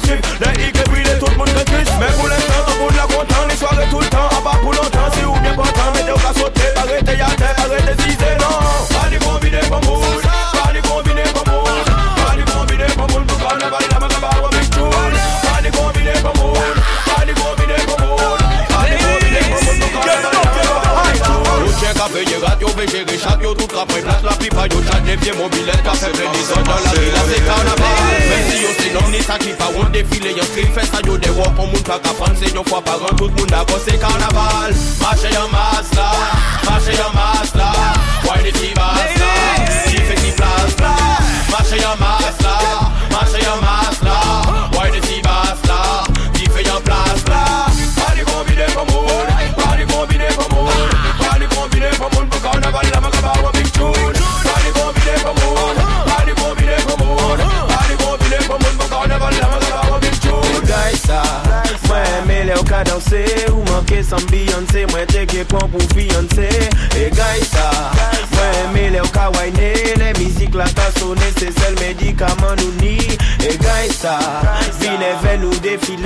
ça suive Les higgs, les tout le monde te Mais pour l'instant, tout le monde content L'histoire de tout le temps, à bas pour longtemps Si ou bien pas tant veiera, yo ve gérer chat, tout après place, la pipa, yo chat, vieux mobilettes, fait venir dans la ville, c'est carnaval. Même si yo c'est ça qui pas, on défile, yo yo des on monte pas qu'à yo fois par an, tout le monde d'accord, c'est carnaval. en masse là, en masse là, why les divas là, qui fait qui place là, marchez en masse là, en masse some Beyoncé Mwen teke pon pou fiancé E gaita, mwen eme le Le mizik la ta sone se sel medikaman nou ni E gaita, vine ven nou defile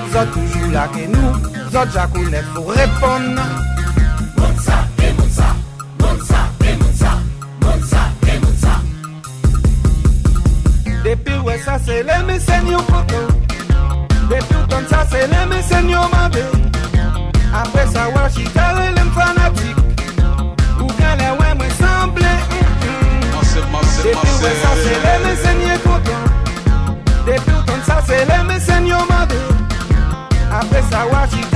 Zot toujou la ke nou, zot jakou ne pou repon Monsa, e eh, monsa, monsa, e eh, monsa, monsa, e eh, monsa Depi wè sa se le mesen yo koto Depi ou ton sa se le mesen yo mabe Apre sa wè chikare lem fanatik Ou gane wè mwen sanble Depi wè sa se le mesen yo koto Depi ou ton sa se le mesen I watch you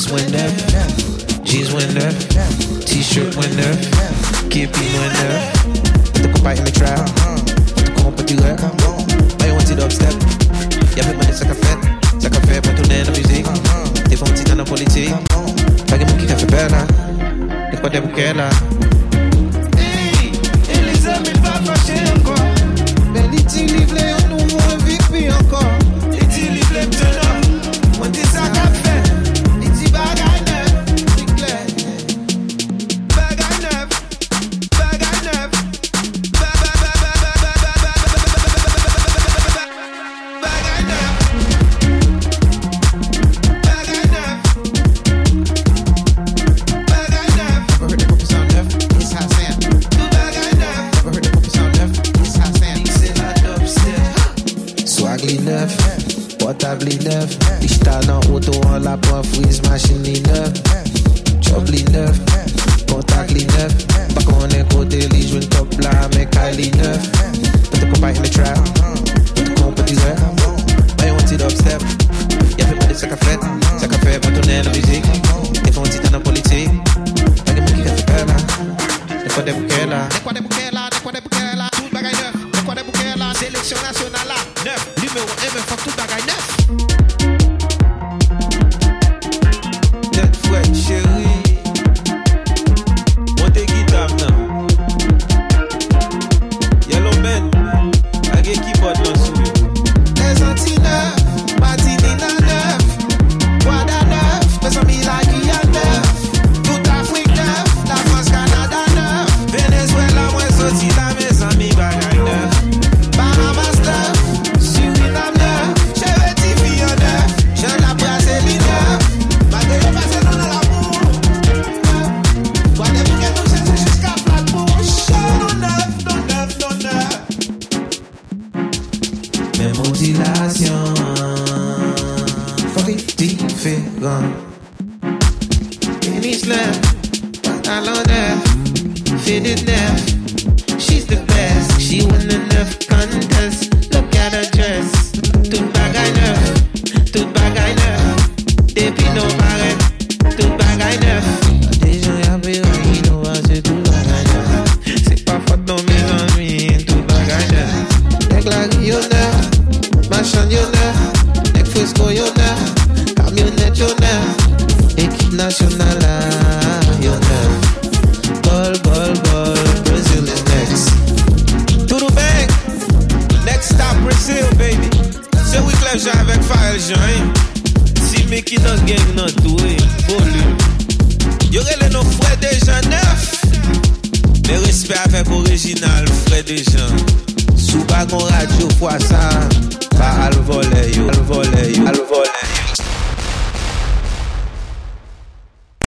Jeans winner, G's winner, T-shirt winner, Kippy winner. Te comparto mi trial, te compartilhar. I want to upstep, y'a put money, ça qu'a fait, ça à fait belle, de They des bouquets là. Hey, et les amis, pas fâchés encore. Belle, ils on probably left ki nan geng nan tou e, voli nou de jan nef Me respe avek orijinal fre de jan Sou bagon radyo fwa sa